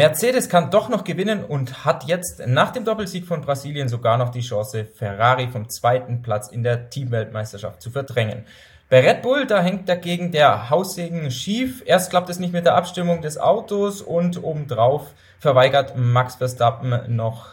Mercedes kann doch noch gewinnen und hat jetzt nach dem Doppelsieg von Brasilien sogar noch die Chance, Ferrari vom zweiten Platz in der Teamweltmeisterschaft zu verdrängen. Bei Red Bull, da hängt dagegen der Haussegen schief. Erst klappt es nicht mit der Abstimmung des Autos und obendrauf verweigert Max Verstappen noch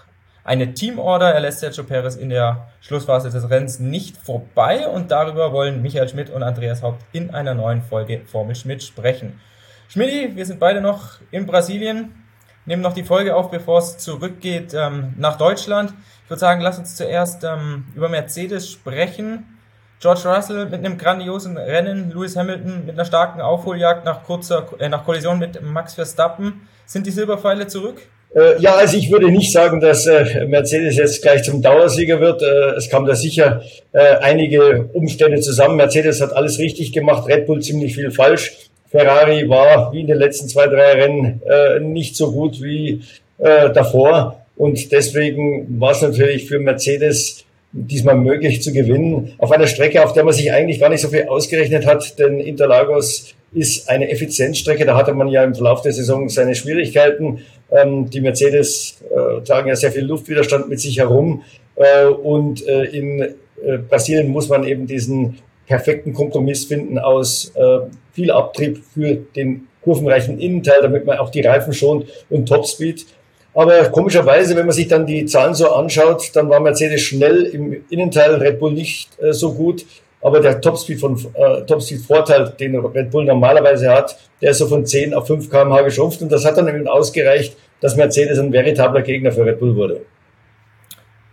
eine Teamorder. Er lässt Sergio Perez in der Schlussphase des Rennens nicht vorbei und darüber wollen Michael Schmidt und Andreas Haupt in einer neuen Folge Formel Schmidt sprechen. Schmidt, wir sind beide noch in Brasilien, nehmen noch die Folge auf, bevor es zurückgeht ähm, nach Deutschland. Ich würde sagen, lass uns zuerst ähm, über Mercedes sprechen. George Russell mit einem grandiosen Rennen, Lewis Hamilton mit einer starken Aufholjagd nach kurzer äh, nach Kollision mit Max Verstappen. Sind die Silberpfeile zurück? Äh, ja, also ich würde nicht sagen, dass äh, Mercedes jetzt gleich zum Dauersieger wird. Äh, es kam da sicher äh, einige Umstände zusammen. Mercedes hat alles richtig gemacht, Red Bull ziemlich viel falsch. Ferrari war wie in den letzten zwei, drei Rennen äh, nicht so gut wie äh, davor. Und deswegen war es natürlich für Mercedes diesmal möglich zu gewinnen. Auf einer Strecke, auf der man sich eigentlich gar nicht so viel ausgerechnet hat, denn Interlagos ist eine Effizienzstrecke. Da hatte man ja im Verlauf der Saison seine Schwierigkeiten. Ähm, die Mercedes äh, tragen ja sehr viel Luftwiderstand mit sich herum. Äh, und äh, in äh, Brasilien muss man eben diesen perfekten Kompromiss finden aus äh, viel Abtrieb für den kurvenreichen Innenteil, damit man auch die Reifen schont und Topspeed. Aber komischerweise, wenn man sich dann die Zahlen so anschaut, dann war Mercedes schnell im Innenteil, Red Bull nicht äh, so gut. Aber der Topspeed von äh, Topspeed Vorteil, den Red Bull normalerweise hat, der ist so von 10 auf 5 km/h geschrumpft und das hat dann eben ausgereicht, dass Mercedes ein veritabler Gegner für Red Bull wurde.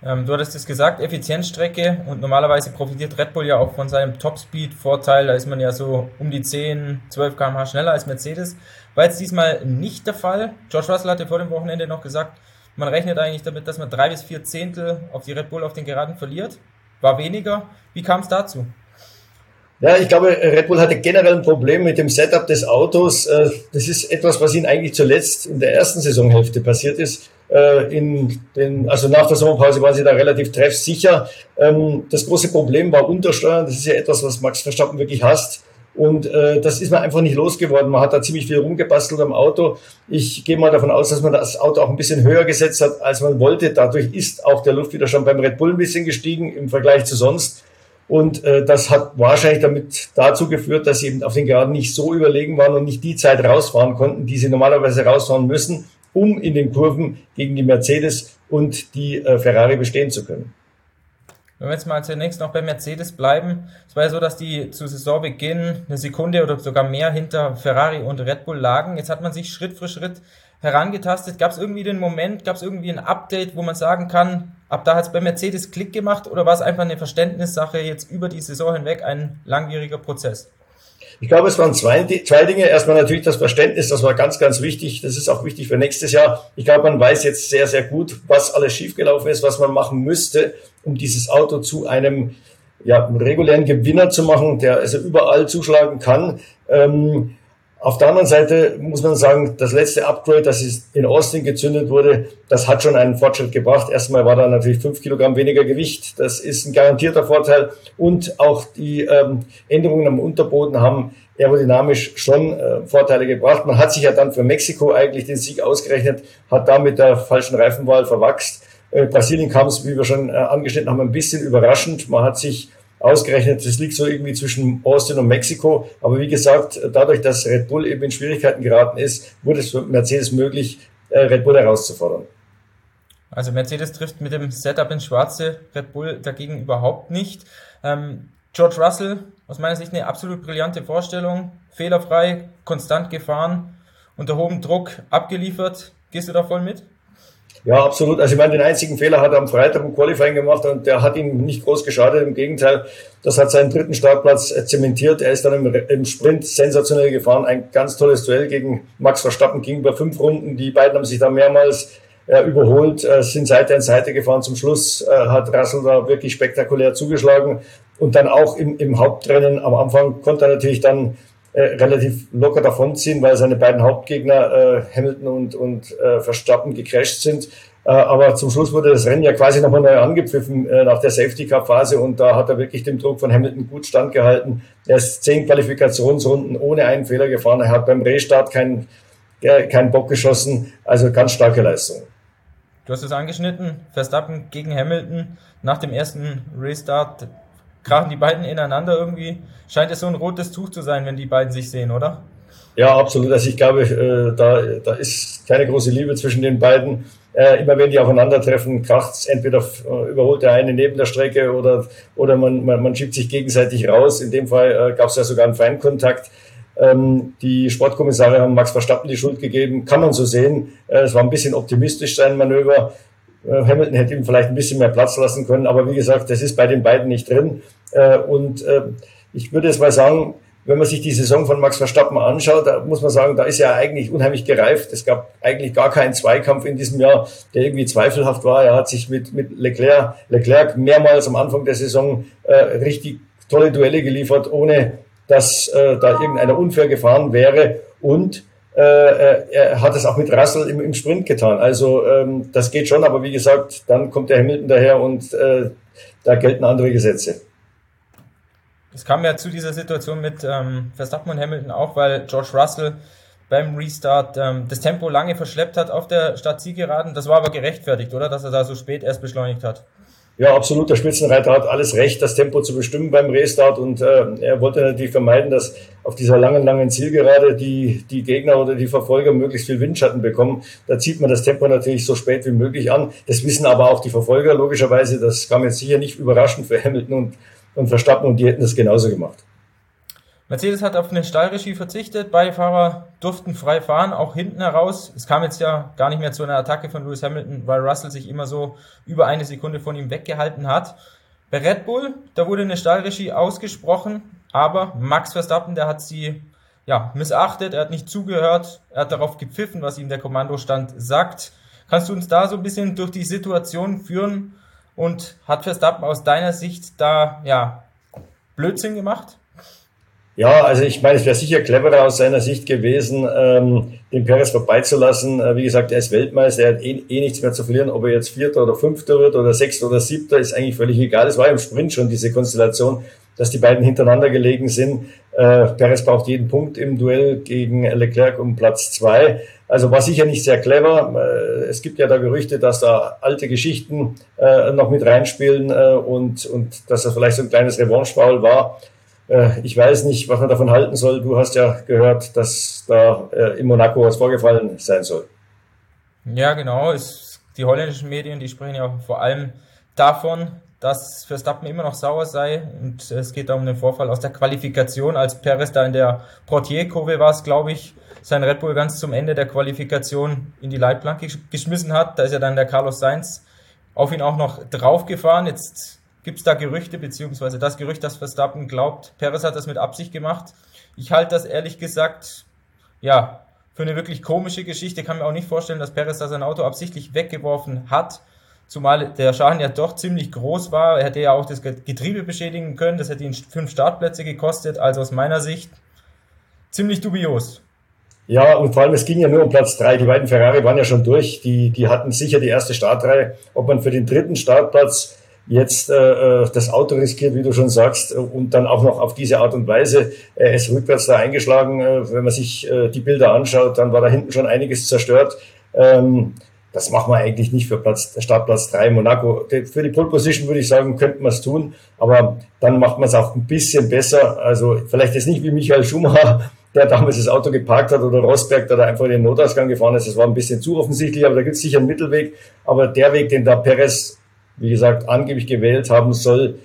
Ähm, du hattest es gesagt, Effizienzstrecke und normalerweise profitiert Red Bull ja auch von seinem Topspeed-Vorteil. Da ist man ja so um die 10, 12 km/h schneller als Mercedes. War jetzt diesmal nicht der Fall. George Russell hatte vor dem Wochenende noch gesagt, man rechnet eigentlich damit, dass man drei bis vier Zehntel auf die Red Bull auf den Geraden verliert. War weniger. Wie kam es dazu? Ja, ich glaube, Red Bull hatte generell ein Problem mit dem Setup des Autos. Äh, das ist etwas, was ihnen eigentlich zuletzt in der ersten Saisonhälfte passiert ist. Äh, in den, also nach der Sommerpause waren sie da relativ treffsicher. Ähm, das große Problem war Untersteuern. Das ist ja etwas, was Max Verstappen wirklich hasst. Und äh, das ist man einfach nicht losgeworden. Man hat da ziemlich viel rumgebastelt am Auto. Ich gehe mal davon aus, dass man das Auto auch ein bisschen höher gesetzt hat, als man wollte. Dadurch ist auch der Luftwiderstand beim Red Bull ein bisschen gestiegen im Vergleich zu sonst. Und äh, das hat wahrscheinlich damit dazu geführt, dass sie eben auf den Geraden nicht so überlegen waren und nicht die Zeit rausfahren konnten, die sie normalerweise rausfahren müssen, um in den Kurven gegen die Mercedes und die äh, Ferrari bestehen zu können. Wenn wir jetzt mal zunächst noch bei Mercedes bleiben, es war ja so, dass die zu Saisonbeginn eine Sekunde oder sogar mehr hinter Ferrari und Red Bull lagen. Jetzt hat man sich Schritt für Schritt herangetastet. Gab es irgendwie den Moment, gab es irgendwie ein Update, wo man sagen kann, ab da hat es bei Mercedes Klick gemacht oder war es einfach eine Verständnissache jetzt über die Saison hinweg ein langwieriger Prozess? Ich glaube, es waren zwei, zwei Dinge. Erstmal natürlich das Verständnis, das war ganz, ganz wichtig. Das ist auch wichtig für nächstes Jahr. Ich glaube, man weiß jetzt sehr, sehr gut, was alles schiefgelaufen ist, was man machen müsste, um dieses Auto zu einem ja, regulären Gewinner zu machen, der also überall zuschlagen kann. Ähm, auf der anderen Seite muss man sagen, das letzte Upgrade, das in Austin gezündet wurde, das hat schon einen Fortschritt gebracht. Erstmal war da natürlich fünf Kilogramm weniger Gewicht. Das ist ein garantierter Vorteil. Und auch die ähm, Änderungen am Unterboden haben aerodynamisch schon äh, Vorteile gebracht. Man hat sich ja dann für Mexiko eigentlich den Sieg ausgerechnet, hat da mit der falschen Reifenwahl verwachst. Äh, Brasilien kam es, wie wir schon äh, angeschnitten haben, ein bisschen überraschend. Man hat sich ausgerechnet, das liegt so irgendwie zwischen Austin und Mexiko. Aber wie gesagt, dadurch, dass Red Bull eben in Schwierigkeiten geraten ist, wurde es für Mercedes möglich, äh, Red Bull herauszufordern. Also Mercedes trifft mit dem Setup ins Schwarze Red Bull dagegen überhaupt nicht. Ähm, George Russell, aus meiner Sicht eine absolut brillante Vorstellung, fehlerfrei, konstant gefahren, unter hohem Druck abgeliefert. Gehst du da voll mit? Ja, absolut. Also ich meine, den einzigen Fehler hat er am Freitag im Qualifying gemacht und der hat ihm nicht groß geschadet. Im Gegenteil, das hat seinen dritten Startplatz äh, zementiert. Er ist dann im, im Sprint sensationell gefahren. Ein ganz tolles Duell gegen Max Verstappen ging über fünf Runden. Die beiden haben sich da mehrmals äh, überholt, äh, sind Seite an Seite gefahren. Zum Schluss äh, hat Russell da wirklich spektakulär zugeschlagen. Und dann auch im, im Hauptrennen am Anfang konnte er natürlich dann äh, relativ locker davonziehen, weil seine beiden Hauptgegner äh, Hamilton und, und äh, Verstappen gecrashed sind. Äh, aber zum Schluss wurde das Rennen ja quasi nochmal neu angepfiffen äh, nach der Safety Cup Phase und da hat er wirklich dem Druck von Hamilton gut standgehalten. Er ist zehn Qualifikationsrunden ohne einen Fehler gefahren. Er hat beim Restart keinen keinen Bock geschossen. Also ganz starke Leistung. Du hast es angeschnitten, Verstappen gegen Hamilton. Nach dem ersten Restart krachen die beiden ineinander irgendwie. Scheint es so ein rotes Tuch zu sein, wenn die beiden sich sehen, oder? Ja, absolut. Also ich glaube, äh, da, da ist keine große Liebe zwischen den beiden. Äh, immer wenn die aufeinandertreffen, kracht es entweder äh, überholt der eine neben der Strecke oder, oder man, man, man schiebt sich gegenseitig raus. In dem Fall äh, gab es ja sogar einen Feinkontakt. Ähm, die Sportkommissare haben Max Verstappen die Schuld gegeben. Kann man so sehen. Es war ein bisschen optimistisch sein Manöver. Äh, Hamilton hätte ihm vielleicht ein bisschen mehr Platz lassen können, aber wie gesagt, das ist bei den beiden nicht drin. Äh, und äh, ich würde jetzt mal sagen, wenn man sich die Saison von Max Verstappen anschaut, da muss man sagen, da ist er eigentlich unheimlich gereift. Es gab eigentlich gar keinen Zweikampf in diesem Jahr, der irgendwie zweifelhaft war. Er hat sich mit, mit Leclerc, Leclerc mehrmals am Anfang der Saison richtig tolle Duelle geliefert, ohne dass da irgendeiner unfair gefahren wäre. Und er hat es auch mit Russell im, im Sprint getan. Also ähm, das geht schon, aber wie gesagt, dann kommt der Hamilton daher und äh, da gelten andere Gesetze. Es kam ja zu dieser Situation mit ähm, Verstappen und Hamilton auch, weil George Russell beim Restart ähm, das Tempo lange verschleppt hat auf der Startzielgeraden. Das war aber gerechtfertigt, oder? Dass er da so spät erst beschleunigt hat. Ja, absolut. Der Spitzenreiter hat alles Recht, das Tempo zu bestimmen beim Restart und äh, er wollte natürlich vermeiden, dass auf dieser langen, langen Zielgerade die, die Gegner oder die Verfolger möglichst viel Windschatten bekommen. Da zieht man das Tempo natürlich so spät wie möglich an. Das wissen aber auch die Verfolger logischerweise. Das kam jetzt sicher nicht überraschend für Hamilton und und Verstappen und die hätten das genauso gemacht. Mercedes hat auf eine Stallregie verzichtet. Beide Fahrer durften frei fahren, auch hinten heraus. Es kam jetzt ja gar nicht mehr zu einer Attacke von Lewis Hamilton, weil Russell sich immer so über eine Sekunde von ihm weggehalten hat. Bei Red Bull, da wurde eine Stallregie ausgesprochen, aber Max Verstappen, der hat sie ja, missachtet, er hat nicht zugehört, er hat darauf gepfiffen, was ihm der Kommandostand sagt. Kannst du uns da so ein bisschen durch die Situation führen, und hat Verstappen aus deiner Sicht da ja Blödsinn gemacht? Ja, also ich meine, es wäre sicher cleverer aus seiner Sicht gewesen, ähm, den Perez vorbeizulassen. Äh, wie gesagt, er ist Weltmeister, er hat eh, eh, nichts mehr zu verlieren. Ob er jetzt Vierter oder Fünfter wird oder Sechster oder Siebter, ist eigentlich völlig egal. Es war im Sprint schon diese Konstellation, dass die beiden hintereinander gelegen sind. Äh, Perez braucht jeden Punkt im Duell gegen Leclerc um Platz zwei. Also war sicher nicht sehr clever. Äh, es gibt ja da Gerüchte, dass da alte Geschichten äh, noch mit reinspielen äh, und, und dass das vielleicht so ein kleines Revanche-Foul war. Äh, ich weiß nicht, was man davon halten soll. Du hast ja gehört, dass da äh, in Monaco was vorgefallen sein soll. Ja, genau. Es, die holländischen Medien, die sprechen ja vor allem davon, dass Verstappen immer noch sauer sei. Und es geht da um den Vorfall aus der Qualifikation, als Perez da in der Portier-Kurve war glaube ich, sein Red Bull ganz zum Ende der Qualifikation in die Leitplanke geschmissen hat. Da ist ja dann der Carlos Sainz auf ihn auch noch draufgefahren. Jetzt gibt es da Gerüchte, beziehungsweise das Gerücht, dass Verstappen glaubt, Perez hat das mit Absicht gemacht. Ich halte das ehrlich gesagt, ja, für eine wirklich komische Geschichte. Ich kann mir auch nicht vorstellen, dass Perez da sein Auto absichtlich weggeworfen hat. Zumal der Schaden ja doch ziemlich groß war. Er hätte ja auch das Getriebe beschädigen können. Das hätte ihn fünf Startplätze gekostet. Also aus meiner Sicht ziemlich dubios. Ja, und vor allem, es ging ja nur um Platz drei. Die beiden Ferrari waren ja schon durch. Die, die hatten sicher die erste Startreihe. Ob man für den dritten Startplatz jetzt äh, äh, das Auto riskiert, wie du schon sagst, und dann auch noch auf diese Art und Weise äh, es rückwärts da eingeschlagen, äh, wenn man sich äh, die Bilder anschaut, dann war da hinten schon einiges zerstört. Ähm, das machen wir eigentlich nicht für Platz, Startplatz drei Monaco. Für die Pole Position würde ich sagen, könnte man es tun, aber dann macht man es auch ein bisschen besser. Also vielleicht ist nicht wie Michael Schumacher, der damals das Auto geparkt hat oder Rosberg, der da einfach in den Notausgang gefahren ist. Das war ein bisschen zu offensichtlich, aber da gibt es sicher einen Mittelweg. Aber der Weg, den da Perez, wie gesagt, angeblich gewählt haben soll,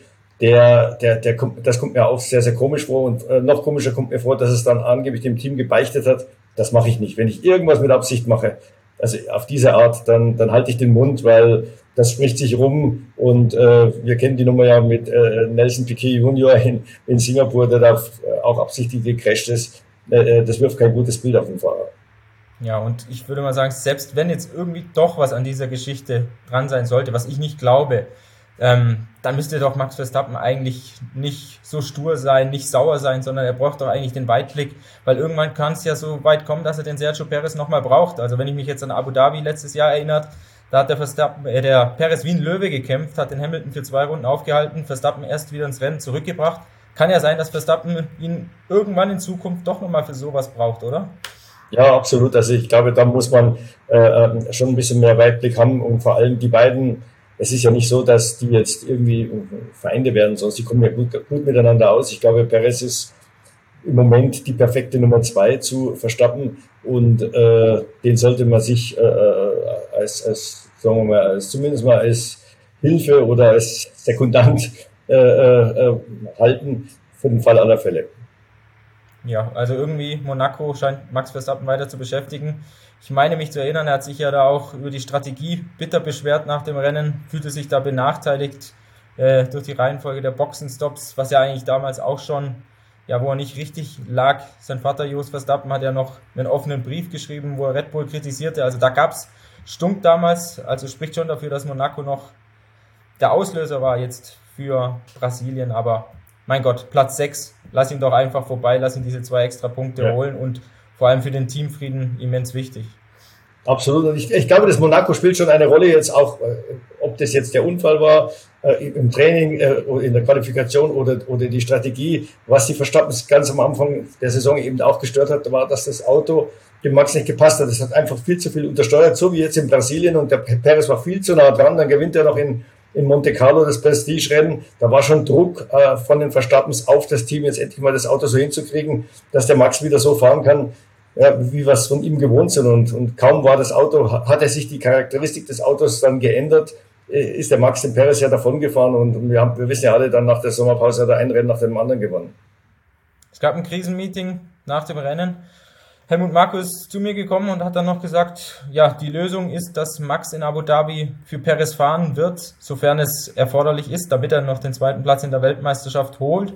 der, der, der das kommt mir auch sehr, sehr komisch vor. Und äh, noch komischer kommt mir vor, dass es dann angeblich dem Team gebeichtet hat. Das mache ich nicht. Wenn ich irgendwas mit Absicht mache, also auf diese Art, dann, dann halte ich den Mund, weil das spricht sich rum und äh, wir kennen die Nummer ja mit äh, Nelson Piquet Junior in, in Singapur, der da auch absichtlich gecrashed ist. Äh, das wirft kein gutes Bild auf den Fahrer. Ja, und ich würde mal sagen, selbst wenn jetzt irgendwie doch was an dieser Geschichte dran sein sollte, was ich nicht glaube, ähm, dann müsste doch Max Verstappen eigentlich nicht so stur sein, nicht sauer sein, sondern er braucht doch eigentlich den Weitblick, weil irgendwann kann es ja so weit kommen, dass er den Sergio Perez nochmal braucht. Also wenn ich mich jetzt an Abu Dhabi letztes Jahr erinnert, da hat der Verstappen, äh, der Perez wie ein Löwe gekämpft, hat den Hamilton für zwei Runden aufgehalten, Verstappen erst wieder ins Rennen zurückgebracht. Kann ja sein, dass Verstappen ihn irgendwann in Zukunft doch nochmal für sowas braucht, oder? Ja, absolut. Also ich glaube, da muss man äh, ähm, schon ein bisschen mehr Weitblick haben und vor allem die beiden, es ist ja nicht so, dass die jetzt irgendwie Feinde werden, sondern sie kommen ja gut, gut miteinander aus. Ich glaube, Perez ist im Moment die perfekte Nummer zwei zu Verstappen und äh, den sollte man sich äh, äh als, als, sagen wir mal, als, zumindest mal als Hilfe oder als Sekundant äh, äh, äh halten für den Fall aller Fälle. Ja, also irgendwie Monaco scheint Max Verstappen weiter zu beschäftigen. Ich meine mich zu erinnern, er hat sich ja da auch über die Strategie bitter beschwert nach dem Rennen, fühlte sich da benachteiligt äh, durch die Reihenfolge der Boxenstops, was ja eigentlich damals auch schon, ja, wo er nicht richtig lag. Sein Vater Jos Verstappen hat ja noch einen offenen Brief geschrieben, wo er Red Bull kritisierte. Also da gab's Stunk damals, also spricht schon dafür, dass Monaco noch der Auslöser war jetzt für Brasilien, aber mein Gott, Platz 6, lass ihn doch einfach vorbei, lass ihn diese zwei extra Punkte ja. holen und vor allem für den Teamfrieden immens wichtig. Absolut. Und ich, ich glaube, das Monaco spielt schon eine Rolle jetzt auch, äh, ob das jetzt der Unfall war äh, im Training, äh, in der Qualifikation oder, oder die Strategie. Was die Verstappen ganz am Anfang der Saison eben auch gestört hat, war, dass das Auto dem Max nicht gepasst hat. Es hat einfach viel zu viel untersteuert, so wie jetzt in Brasilien und der Perez war viel zu nah dran. Dann gewinnt er noch in, in Monte Carlo das Prestige-Rennen. Da war schon Druck äh, von den Verstappens auf das Team, jetzt endlich mal das Auto so hinzukriegen, dass der Max wieder so fahren kann, ja, wie wir es von ihm gewohnt sind. Und, und kaum war das Auto, hat er sich die Charakteristik des Autos dann geändert, äh, ist der Max den Perez ja davon gefahren und wir, haben, wir wissen ja alle, dann nach der Sommerpause hat er ein Rennen nach dem anderen gewonnen. Es gab ein Krisenmeeting nach dem Rennen Helmut Marko ist zu mir gekommen und hat dann noch gesagt, ja, die Lösung ist, dass Max in Abu Dhabi für Perez fahren wird, sofern es erforderlich ist, damit er noch den zweiten Platz in der Weltmeisterschaft holt.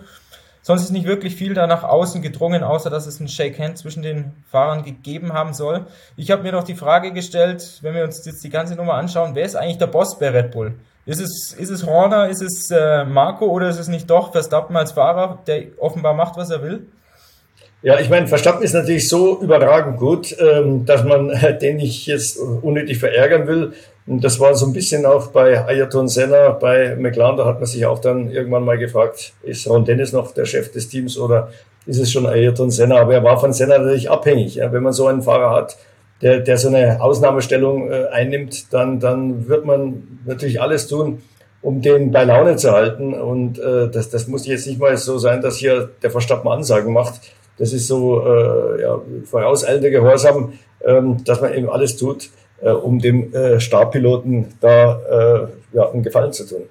Sonst ist nicht wirklich viel da nach außen gedrungen, außer dass es ein Shake-Hand zwischen den Fahrern gegeben haben soll. Ich habe mir noch die Frage gestellt, wenn wir uns jetzt die ganze Nummer anschauen, wer ist eigentlich der Boss bei Red Bull? Ist es, ist es Horner, ist es äh, Marco oder ist es nicht doch Verstappen als Fahrer, der offenbar macht, was er will? Ja, ich meine, Verstappen ist natürlich so überragend gut, ähm, dass man den nicht jetzt unnötig verärgern will. Und das war so ein bisschen auch bei Ayrton Senna, bei McLaren, da hat man sich auch dann irgendwann mal gefragt, ist Ron Dennis noch der Chef des Teams oder ist es schon Ayrton Senna? Aber er war von Senna natürlich abhängig. Ja, wenn man so einen Fahrer hat, der, der so eine Ausnahmestellung äh, einnimmt, dann, dann wird man natürlich alles tun, um den bei Laune zu halten. Und äh, das, das muss jetzt nicht mal so sein, dass hier der Verstappen Ansagen macht das ist so äh, ja, vorauseilender Gehorsam, ähm, dass man eben alles tut, äh, um dem äh, Starpiloten da äh, ja, einen Gefallen zu tun.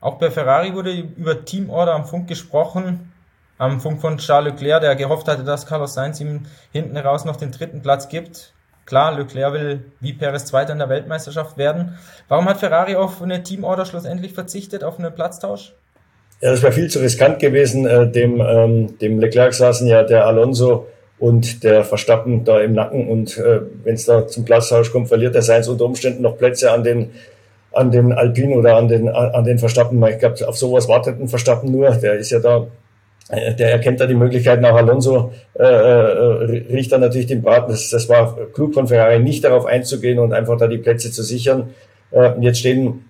Auch bei Ferrari wurde über Teamorder am Funk gesprochen, am Funk von Charles Leclerc, der gehofft hatte, dass Carlos Sainz ihm hinten raus noch den dritten Platz gibt. Klar, Leclerc will wie Perez Zweiter in der Weltmeisterschaft werden. Warum hat Ferrari auf eine Teamorder schlussendlich verzichtet, auf einen Platztausch? Ja, das wäre viel zu riskant gewesen. Äh, dem, ähm, dem Leclerc saßen ja der Alonso und der Verstappen da im Nacken. Und äh, wenn es da zum Platztausch kommt, verliert der Seins unter Umständen noch Plätze an den an den Alpinen oder an den an den Verstappen. Ich glaube, auf sowas wartet ein Verstappen nur. Der ist ja da, äh, der erkennt da die Möglichkeiten. Auch Alonso äh, äh, riecht da natürlich den Braten. Das, das war klug von Ferrari, nicht darauf einzugehen und einfach da die Plätze zu sichern. Äh, jetzt stehen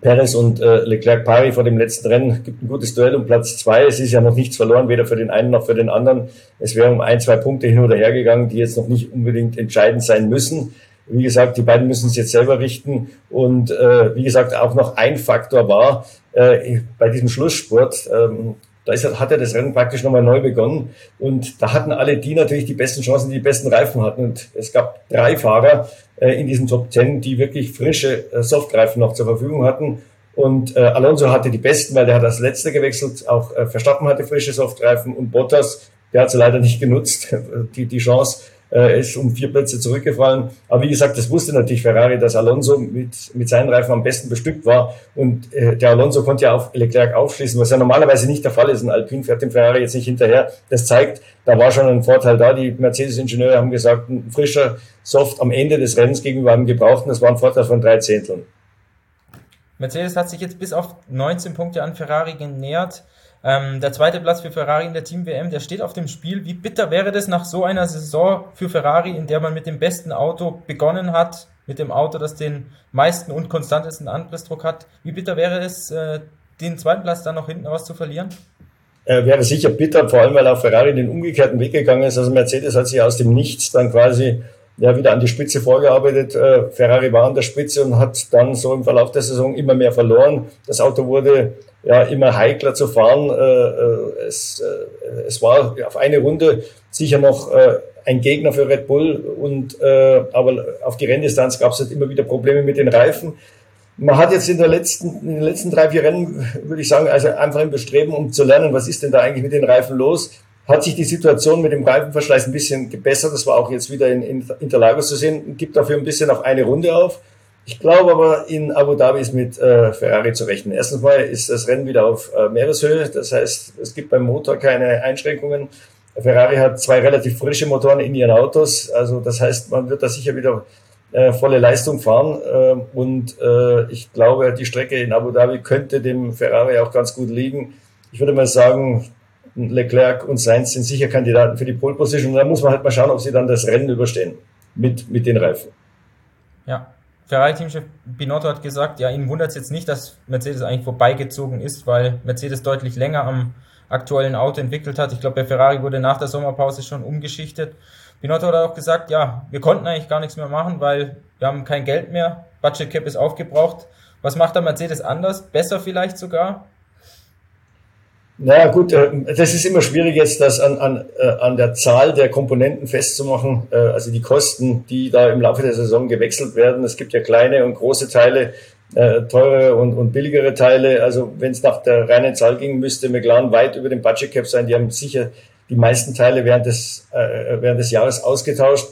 Perez und äh, Leclerc Pari vor dem letzten Rennen gibt ein gutes Duell um Platz zwei. Es ist ja noch nichts verloren, weder für den einen noch für den anderen. Es wäre um ein, zwei Punkte hin oder her gegangen, die jetzt noch nicht unbedingt entscheidend sein müssen. Wie gesagt, die beiden müssen es jetzt selber richten. Und äh, wie gesagt, auch noch ein Faktor war äh, bei diesem Schlussspurt. Ähm, da ist, hat er das Rennen praktisch nochmal neu begonnen. Und da hatten alle die natürlich die besten Chancen, die die besten Reifen hatten. Und es gab drei Fahrer äh, in diesen Top Ten, die wirklich frische äh, Softreifen noch zur Verfügung hatten. Und äh, Alonso hatte die besten, weil der hat als letzter gewechselt. Auch äh, Verstappen hatte frische Softreifen und Bottas, der hat sie leider nicht genutzt, die, die Chance äh, ist um vier Plätze zurückgefallen. Aber wie gesagt, das wusste natürlich Ferrari, dass Alonso mit, mit seinen Reifen am besten bestückt war. Und äh, der Alonso konnte ja auf Leclerc aufschließen, was ja normalerweise nicht der Fall ist. Ein Alpine fährt dem Ferrari jetzt nicht hinterher. Das zeigt, da war schon ein Vorteil da. Die Mercedes-Ingenieure haben gesagt, ein frischer Soft am Ende des Rennens gegenüber einem gebrauchten, das war ein Vorteil von drei Zehnteln. Mercedes hat sich jetzt bis auf 19 Punkte an Ferrari genähert. Ähm, der zweite Platz für Ferrari in der Team-WM, der steht auf dem Spiel. Wie bitter wäre das nach so einer Saison für Ferrari, in der man mit dem besten Auto begonnen hat, mit dem Auto, das den meisten und konstantesten Anpressdruck hat? Wie bitter wäre es, äh, den zweiten Platz dann noch hinten raus zu verlieren? äh, wäre sicher bitter, vor allem weil auch Ferrari den umgekehrten Weg gegangen ist. Also Mercedes hat sich aus dem Nichts dann quasi ja, wieder an die Spitze vorgearbeitet. Äh, Ferrari war an der Spitze und hat dann so im Verlauf der Saison immer mehr verloren. Das Auto wurde ja immer heikler zu fahren. Äh, äh es, äh, es war auf eine Runde sicher noch äh, ein Gegner für Red Bull und äh, aber auf die Renndistanz gab es halt immer wieder Probleme mit den Reifen. Man hat jetzt in, der letzten, in den letzten drei, vier Rennen, würde ich sagen, also einfach im Bestreben, um zu lernen, was ist denn da eigentlich mit den Reifen los, hat sich die Situation mit dem Reifenverschleiß ein bisschen gebessert. Das war auch jetzt wieder in, in Interlagos zu sehen. Gibt dafür ein bisschen auf eine Runde auf. Ich glaube aber, in Abu Dhabi ist mit äh, Ferrari zu rechnen. Erstens mal ist das Rennen wieder auf äh, Meereshöhe. Das heißt, es gibt beim Motor keine Einschränkungen. Ferrari hat zwei relativ frische Motoren in ihren Autos. Also das heißt, man wird da sicher wieder äh, volle Leistung fahren. Äh, und äh, ich glaube, die Strecke in Abu Dhabi könnte dem Ferrari auch ganz gut liegen. Ich würde mal sagen, Leclerc und Sainz sind sicher Kandidaten für die Pole Position. Da muss man halt mal schauen, ob sie dann das Rennen überstehen mit, mit den Reifen. Ja, Ferrari-Teamchef Binotto hat gesagt, ja, ihn wundert es jetzt nicht, dass Mercedes eigentlich vorbeigezogen ist, weil Mercedes deutlich länger am aktuellen Auto entwickelt hat. Ich glaube, bei Ferrari wurde nach der Sommerpause schon umgeschichtet. Binotto hat auch gesagt, ja, wir konnten eigentlich gar nichts mehr machen, weil wir haben kein Geld mehr. Budget Cap ist aufgebraucht. Was macht der Mercedes anders? Besser vielleicht sogar? Naja gut, äh, das ist immer schwierig jetzt, das an, an, äh, an der Zahl der Komponenten festzumachen, äh, also die Kosten, die da im Laufe der Saison gewechselt werden. Es gibt ja kleine und große Teile, teure und, und billigere Teile. Also wenn es nach der reinen Zahl ging, müsste McLaren weit über dem Budget Cap sein. Die haben sicher die meisten Teile während des, während des Jahres ausgetauscht.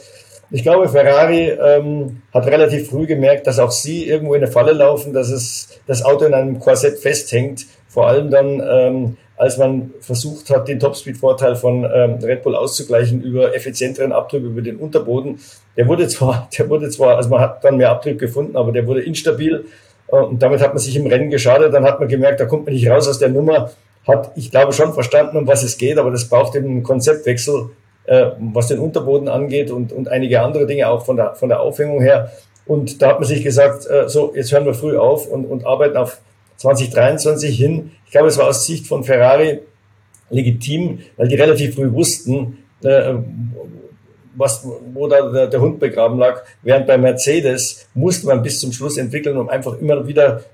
Ich glaube, Ferrari ähm, hat relativ früh gemerkt, dass auch sie irgendwo in eine Falle laufen, dass es das Auto in einem Korsett festhängt. Vor allem dann, ähm, als man versucht hat, den Topspeed-Vorteil von ähm, Red Bull auszugleichen über effizienteren Abtrieb über den Unterboden. Der wurde zwar, der wurde zwar, also man hat dann mehr Abtrieb gefunden, aber der wurde instabil äh, und damit hat man sich im Rennen geschadet. Dann hat man gemerkt, da kommt man nicht raus aus der Nummer. Hat, ich glaube, schon verstanden, um was es geht, aber das braucht einen Konzeptwechsel, äh, was den Unterboden angeht und, und einige andere Dinge auch von der, von der Aufhängung her. Und da hat man sich gesagt, äh, so, jetzt hören wir früh auf und, und arbeiten auf 2023 hin. Ich glaube, es war aus Sicht von Ferrari legitim, weil die relativ früh wussten, äh, was, wo da der, Hund begraben lag. Während bei Mercedes musste man bis zum Schluss entwickeln, um einfach immer wieder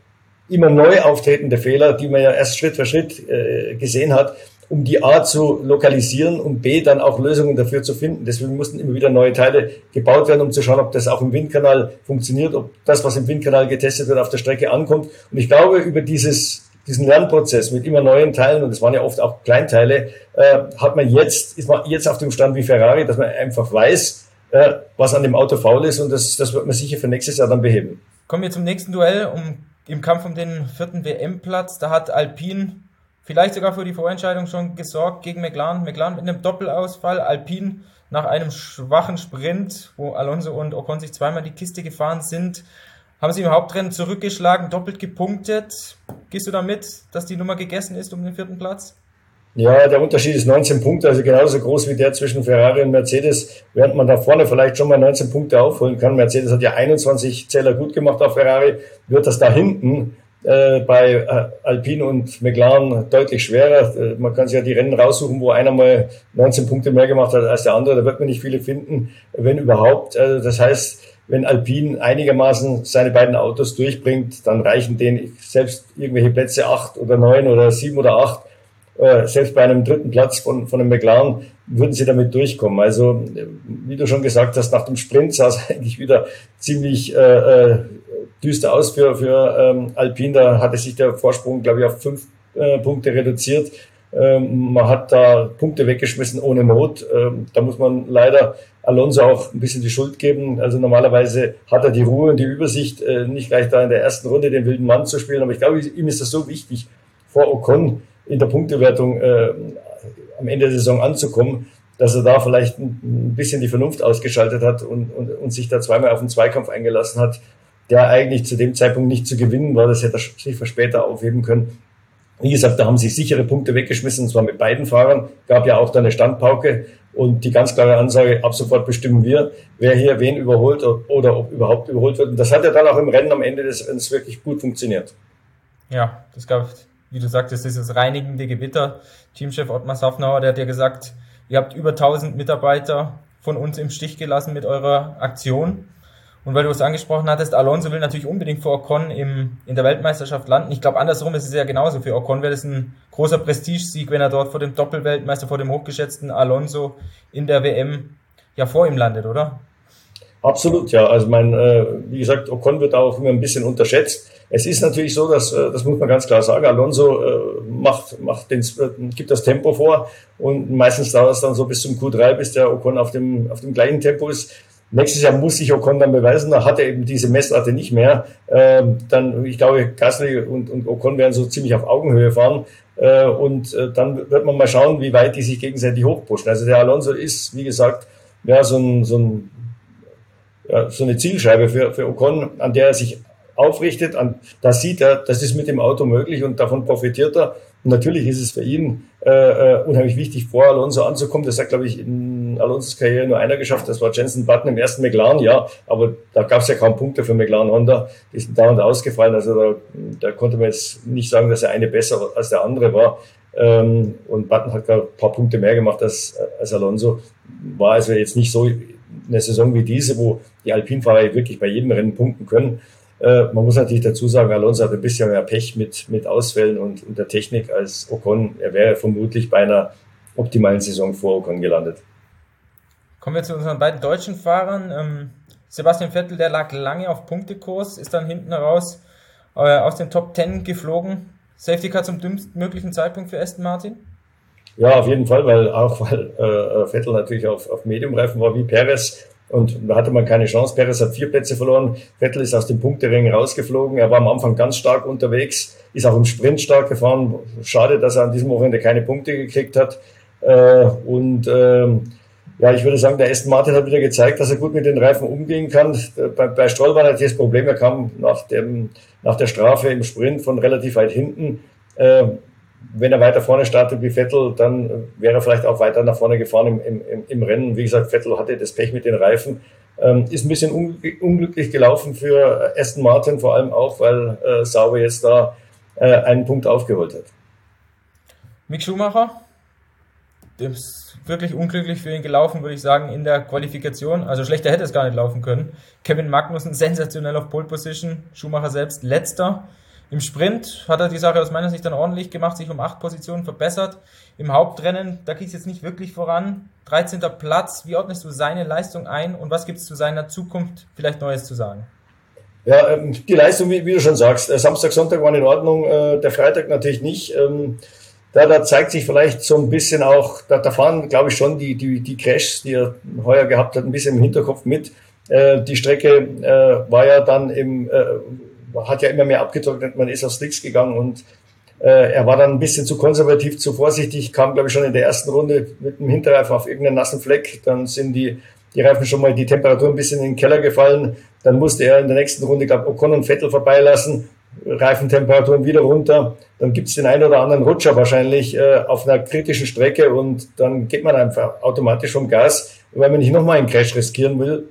immer neu auftretende Fehler, die man ja erst Schritt für Schritt äh, gesehen hat, um die A zu lokalisieren und B dann auch Lösungen dafür zu finden. Deswegen mussten immer wieder neue Teile gebaut werden, um zu schauen, ob das auch im Windkanal funktioniert, ob das, was im Windkanal getestet wird, auf der Strecke ankommt. Und ich glaube, über dieses, diesen Lernprozess mit immer neuen Teilen, und es waren ja oft auch Kleinteile, äh, hat man jetzt, ist man jetzt auf dem Stand wie Ferrari, dass man einfach weiß, äh, was an dem Auto faul ist und das, das wird man sicher für nächstes Jahr dann beheben. Kommen wir zum nächsten Duell um, im Kampf um den vierten WM-Platz. Da hat Alpine vielleicht sogar für die Vorentscheidung schon gesorgt gegen McLaren. McLaren mit einem Doppelausfall, Alpine nach einem schwachen Sprint, wo Alonso und Ocon sich zweimal die Kiste gefahren sind, haben sie im Hauptrennen zurückgeschlagen, doppelt gepunktet. Gehst du damit, dass die Nummer gegessen ist um den vierten Platz? Ja, der Unterschied ist 19 Punkte, also genauso groß wie der zwischen Ferrari und Mercedes, während man da vorne vielleicht schon mal 19 Punkte aufholen kann. Mercedes hat ja 21 Zähler gut gemacht auf Ferrari, wird das da hinten äh, bei äh, Alpine und McLaren deutlich schwerer. Äh, man kann sich ja die Rennen raussuchen, wo einer mal 19 Punkte mehr gemacht hat als der andere. Da wird man nicht viele finden, wenn überhaupt. Also das heißt, wenn Alpine einigermaßen seine beiden Autos durchbringt, dann reichen denen selbst irgendwelche Plätze acht oder neun oder sieben oder acht. Selbst bei einem dritten Platz von, von einem McLaren würden sie damit durchkommen. Also, wie du schon gesagt hast, nach dem Sprint sah es eigentlich wieder ziemlich äh, düster aus für, für ähm, Alpine. Da hatte sich der Vorsprung, glaube ich, auf fünf äh, Punkte reduziert. Ähm, man hat da Punkte weggeschmissen ohne Not. Ähm, da muss man leider Alonso auch ein bisschen die Schuld geben. Also normalerweise hat er die Ruhe und die Übersicht, äh, nicht gleich da in der ersten Runde den wilden Mann zu spielen. Aber ich glaube, ihm ist das so wichtig, vor Ocon in der Punktewertung äh, am Ende der Saison anzukommen, dass er da vielleicht ein, bisschen die Vernunft ausgeschaltet hat und, und, und sich da zweimal auf den Zweikampf eingelassen hat der eigentlich zu dem Zeitpunkt nicht zu gewinnen war. Das hätte er sich später aufheben können. Wie gesagt, da haben sie sichere Punkte weggeschmissen, und zwar mit beiden Fahrern. Gab ja auch da eine Standpauke und die ganz klare Ansage, ab sofort bestimmen wir, wer hier wen überholt oder ob überhaupt überholt wird. Und das hat ja dann auch im Rennen am Ende des Rennens wirklich gut funktioniert. Ja, das gab wie du sagtest, dieses reinigende Gewitter. Teamchef Ottmar Safnauer, der hat ja gesagt, ihr habt über 1000 Mitarbeiter von uns im Stich gelassen mit eurer Aktion. Und weil du es angesprochen hattest, Alonso will natürlich unbedingt vor Ocon im, in der Weltmeisterschaft landen. Ich glaube, andersrum ist es ja genauso. Für Ocon wäre es ein großer Prestigesieg, wenn er dort vor dem Doppelweltmeister, vor dem hochgeschätzten Alonso in der WM ja vor ihm landet, oder? Absolut, ja. Also mein, äh, wie gesagt, Ocon wird auch immer ein bisschen unterschätzt. Es ist natürlich so, dass, äh, das muss man ganz klar sagen, Alonso äh, macht, macht den, gibt das Tempo vor und meistens dauert es dann so bis zum Q3, bis der Ocon auf dem, auf dem gleichen Tempo ist. Nächstes Jahr muss sich Ocon dann beweisen, da hat er eben diese Messlatte nicht mehr. Ähm, dann, ich glaube, Gasly und, und Ocon werden so ziemlich auf Augenhöhe fahren. Äh, und äh, dann wird man mal schauen, wie weit die sich gegenseitig hochpushen. Also der Alonso ist, wie gesagt, ja, so, ein, so, ein, ja, so eine Zielscheibe für, für Ocon, an der er sich aufrichtet. An, da sieht er, das ist mit dem Auto möglich und davon profitiert er. Und natürlich ist es für ihn äh, äh, unheimlich wichtig, vor Alonso anzukommen. Das hat, glaube ich, in Alonso's Karriere nur einer geschafft. Das war Jensen Button im ersten McLaren, ja. Aber da gab es ja kaum Punkte für McLaren Honda. Die sind dauernd ausgefallen. Also da, da konnte man jetzt nicht sagen, dass der eine besser als der andere war. Ähm, und Button hat gar ein paar Punkte mehr gemacht als, als Alonso. War also jetzt nicht so eine Saison wie diese, wo die Alpinfahrer wirklich bei jedem Rennen punkten können. Äh, man muss natürlich dazu sagen, Alonso hat ein bisschen mehr Pech mit, mit Ausfällen und, und der Technik als Ocon. Er wäre vermutlich bei einer optimalen Saison vor Ocon gelandet. Kommen wir zu unseren beiden deutschen Fahrern. Ähm, Sebastian Vettel, der lag lange auf Punktekurs, ist dann hinten raus äh, aus den Top Ten geflogen. Safety Car zum dümmsten möglichen Zeitpunkt für Aston Martin? Ja, auf jeden Fall, weil auch weil äh, Vettel natürlich auf, auf Medium-Reifen war wie Perez und da hatte man keine Chance. Perez hat vier Plätze verloren. Vettel ist aus dem Punktering rausgeflogen. Er war am Anfang ganz stark unterwegs, ist auch im Sprint stark gefahren. Schade, dass er an diesem Wochenende keine Punkte gekriegt hat. Äh, und ähm, ja, ich würde sagen, der Aston Martin hat wieder gezeigt, dass er gut mit den Reifen umgehen kann. Bei, bei Stroll war natürlich das Problem, er kam nach, dem, nach der Strafe im Sprint von relativ weit hinten. Äh, wenn er weiter vorne startet wie Vettel, dann wäre er vielleicht auch weiter nach vorne gefahren im, im, im Rennen. Wie gesagt, Vettel hatte das Pech mit den Reifen. Ähm, ist ein bisschen unglücklich gelaufen für Aston Martin, vor allem auch, weil äh, Sauber jetzt da äh, einen Punkt aufgeholt hat. Mick Schumacher, das ist wirklich unglücklich für ihn gelaufen, würde ich sagen, in der Qualifikation. Also schlechter hätte es gar nicht laufen können. Kevin Magnussen sensationell auf Pole Position, Schumacher selbst letzter. Im Sprint hat er die Sache aus meiner Sicht dann ordentlich gemacht, sich um acht Positionen verbessert. Im Hauptrennen, da ging es jetzt nicht wirklich voran. 13. Platz, wie ordnest du seine Leistung ein und was gibt es zu seiner Zukunft vielleicht Neues zu sagen? Ja, ähm, die Leistung, wie, du schon sagst, Samstag, Sonntag waren in Ordnung, äh, der Freitag natürlich nicht. Da, da zeigt sich vielleicht so ein bisschen auch, da, da fahren, glaube ich, schon die, die, die Crashs, die er heuer gehabt hat, ein bisschen im Hinterkopf mit. Äh, die Strecke äh, war ja dann im, hat ja immer mehr abgetrocknet, man ist auf Slicks gegangen und äh, er war dann ein bisschen zu konservativ, zu vorsichtig, kam, glaube ich, schon in der ersten Runde mit dem Hinterreifen auf irgendeinen nassen Fleck. Dann sind die, die Reifen schon mal die Temperatur ein bisschen in den Keller gefallen. Dann musste er in der nächsten Runde, glaube Ocon und Vettel vorbeilassen. Reifentemperaturen wieder runter. Dann gibt's den einen oder anderen Rutscher wahrscheinlich äh, auf einer kritischen Strecke und dann geht man einfach automatisch vom Gas. Wenn man nicht nochmal einen Crash riskieren will,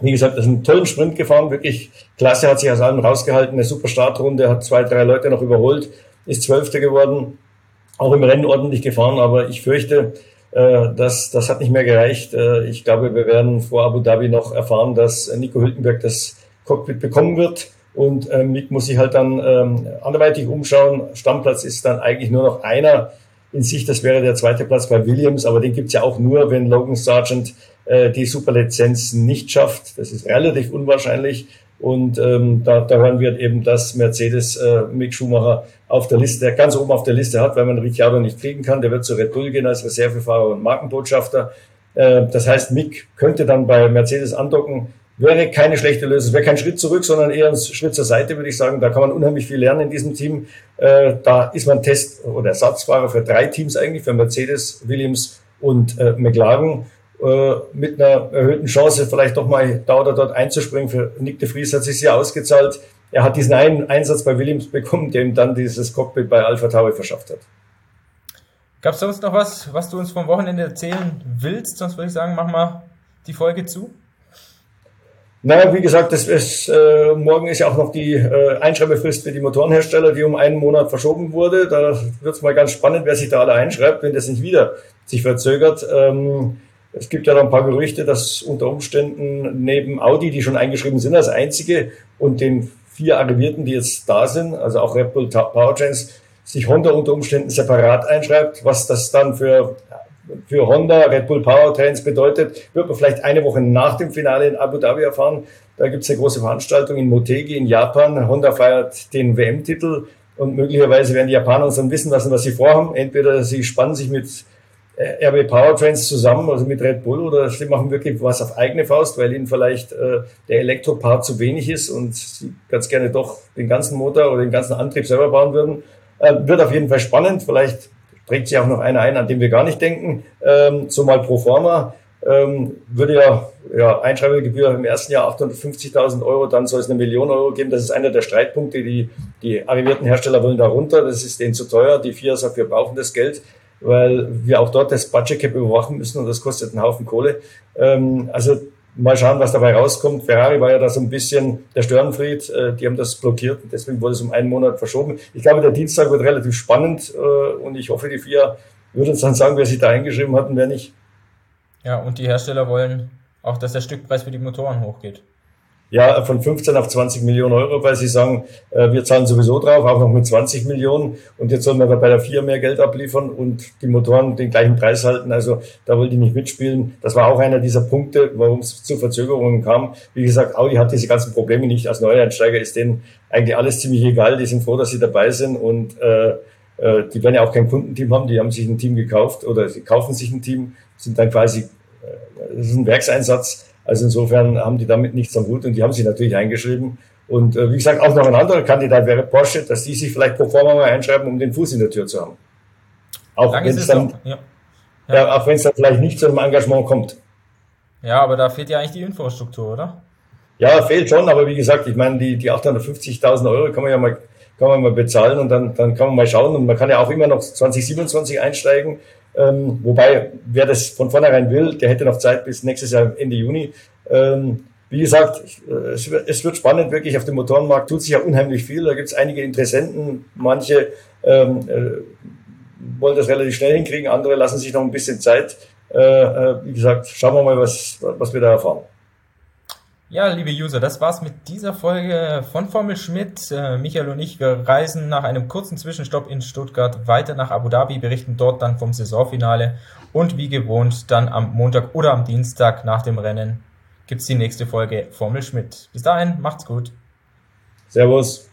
wie gesagt, das ist ein tollen Sprint gefahren, wirklich klasse, hat sich aus allem rausgehalten, eine super Startrunde, hat zwei, drei Leute noch überholt, ist Zwölfter geworden, auch im Rennen ordentlich gefahren, aber ich fürchte, äh, das, das hat nicht mehr gereicht. Äh, ich glaube, wir werden vor Abu Dhabi noch erfahren, dass Nico Hülkenberg das Cockpit bekommen wird. Und äh, Mick muss sich halt dann ähm, anderweitig umschauen. Stammplatz ist dann eigentlich nur noch einer in sich. Das wäre der zweite Platz bei Williams, aber den gibt's ja auch nur, wenn Logan Sargent äh, die Superlizenz nicht schafft. Das ist relativ unwahrscheinlich. Und ähm, da, da hören wir eben, dass Mercedes äh, Mick Schumacher auf der Liste, ganz oben auf der Liste hat, weil man Ricciardo nicht kriegen kann. Der wird zu Red Bull gehen als Reservefahrer und Markenbotschafter. Äh, das heißt, Mick könnte dann bei Mercedes andocken. Wäre keine schlechte Lösung. Wäre kein Schritt zurück, sondern eher ein Schritt zur Seite, würde ich sagen. Da kann man unheimlich viel lernen in diesem Team. Äh, da ist man Test- oder Ersatzfahrer für drei Teams eigentlich, für Mercedes, Williams und äh, McLaren. Äh, mit einer erhöhten Chance vielleicht doch mal da oder dort einzuspringen. Für Nick de Vries hat sich sehr ausgezahlt. Er hat diesen einen Einsatz bei Williams bekommen, der ihm dann dieses Cockpit bei Alpha Tauri verschafft hat. Gab es sonst noch was, was du uns vom Wochenende erzählen willst? Sonst würde ich sagen, mach mal die Folge zu. Naja, wie gesagt, das ist, äh, morgen ist ja auch noch die äh, Einschreibefrist für die Motorenhersteller, die um einen Monat verschoben wurde. Da wird es mal ganz spannend, wer sich da alle einschreibt, wenn das nicht wieder sich verzögert. Ähm, es gibt ja noch ein paar Gerüchte, dass unter Umständen neben Audi, die schon eingeschrieben sind als einzige, und den vier Arrivierten, die jetzt da sind, also auch Red Bull Powertrains, sich Honda unter Umständen separat einschreibt, was das dann für für Honda, Red Bull Powertrains bedeutet, wird man vielleicht eine Woche nach dem Finale in Abu Dhabi erfahren. Da gibt es eine große Veranstaltung in Motegi in Japan. Honda feiert den WM-Titel und möglicherweise werden die Japaner uns dann wissen lassen, was sie vorhaben. Entweder sie spannen sich mit äh, RB Powertrains zusammen, also mit Red Bull, oder sie machen wirklich was auf eigene Faust, weil ihnen vielleicht äh, der Elektropart zu wenig ist und sie ganz gerne doch den ganzen Motor oder den ganzen Antrieb selber bauen würden. Äh, wird auf jeden Fall spannend. Vielleicht trägt sich auch noch einer ein, an den wir gar nicht denken. Ähm, zumal pro forma ähm, würde ja, ja Einschreibegebühr im ersten Jahr 850.000 Euro, dann soll es eine Million Euro geben. Das ist einer der Streitpunkte. Die, die arrivierten Hersteller wollen da runter. Das ist denen zu teuer. Die FIA sagt, wir brauchen das Geld, weil wir auch dort das Budget Cap überwachen müssen und das kostet einen Haufen Kohle. Ähm, also mal schauen, was dabei rauskommt. Ferrari war ja da so ein bisschen der Störenfried. Äh, die haben das blockiert und deswegen wurde es um einen Monat verschoben. Ich glaube, der Dienstag wird relativ spannend äh, und ich hoffe, die vier würden uns dann sagen, wer sich da eingeschrieben hat und wer nicht. Ja, und die Hersteller wollen auch, dass der Stückpreis für die Motoren hochgeht ja, von 15 auf 20 Millionen Euro, weil sie sagen, äh, wir zahlen sowieso drauf, auch noch mit 20 Millionen. Und jetzt sollen wir bei der vier mehr Geld abliefern und die Motoren den gleichen Preis halten. Also da wollte ich nicht mitspielen. Das war auch einer dieser Punkte, warum es zu Verzögerungen kam. Wie gesagt, Audi hat diese ganzen Probleme nicht. Als Neueinsteiger ist denen eigentlich alles ziemlich egal. Die sind froh, dass sie dabei sind und äh, äh, die werden ja auch kein Kundenteam haben. Die haben sich ein Team gekauft oder sie kaufen sich ein Team, sind dann quasi, äh, das ist ein Werkseinsatz also insofern haben die damit nichts am Hut und die haben sich natürlich eingeschrieben. Und äh, wie gesagt, auch noch ein anderer Kandidat wäre Porsche, dass die sich vielleicht pro forma mal einschreiben, um den Fuß in der Tür zu haben. Auch wenn es dann, ja. Ja. ja. auch wenn es dann vielleicht nicht zu einem Engagement kommt. Ja, aber da fehlt ja eigentlich die Infrastruktur, oder? Ja, fehlt schon, aber wie gesagt, ich meine, die, die 850.000 Euro kann man ja mal, kann man mal bezahlen und dann, dann kann man mal schauen und man kann ja auch immer noch 2027 einsteigen ähm, wobei, wer das von vornherein will, der hätte noch Zeit bis nächstes Jahr Ende Juni. Ähm, wie gesagt, äh, es wird, spannend, wirklich auf dem Motorenmarkt tut sich ja unheimlich viel. Da gibt es einige Interessenten, manche ähm, äh, wollen das relativ schnell hinkriegen, andere lassen sich noch ein bisschen Zeit. Äh, äh, wie gesagt, schauen wir mal, was, was wir da erfahren. Ja, liebe User, das war's mit dieser Folge von Formel Schmidt. Äh, Michael und ich, wir reisen nach einem kurzen Zwischenstopp in Stuttgart weiter nach Abu Dhabi, berichten dort dann vom Saisonfinale und wie gewohnt dann am Montag oder am Dienstag nach dem Rennen gibt's die nächste Folge Formel Schmidt. Bis dahin, macht's gut. Servus.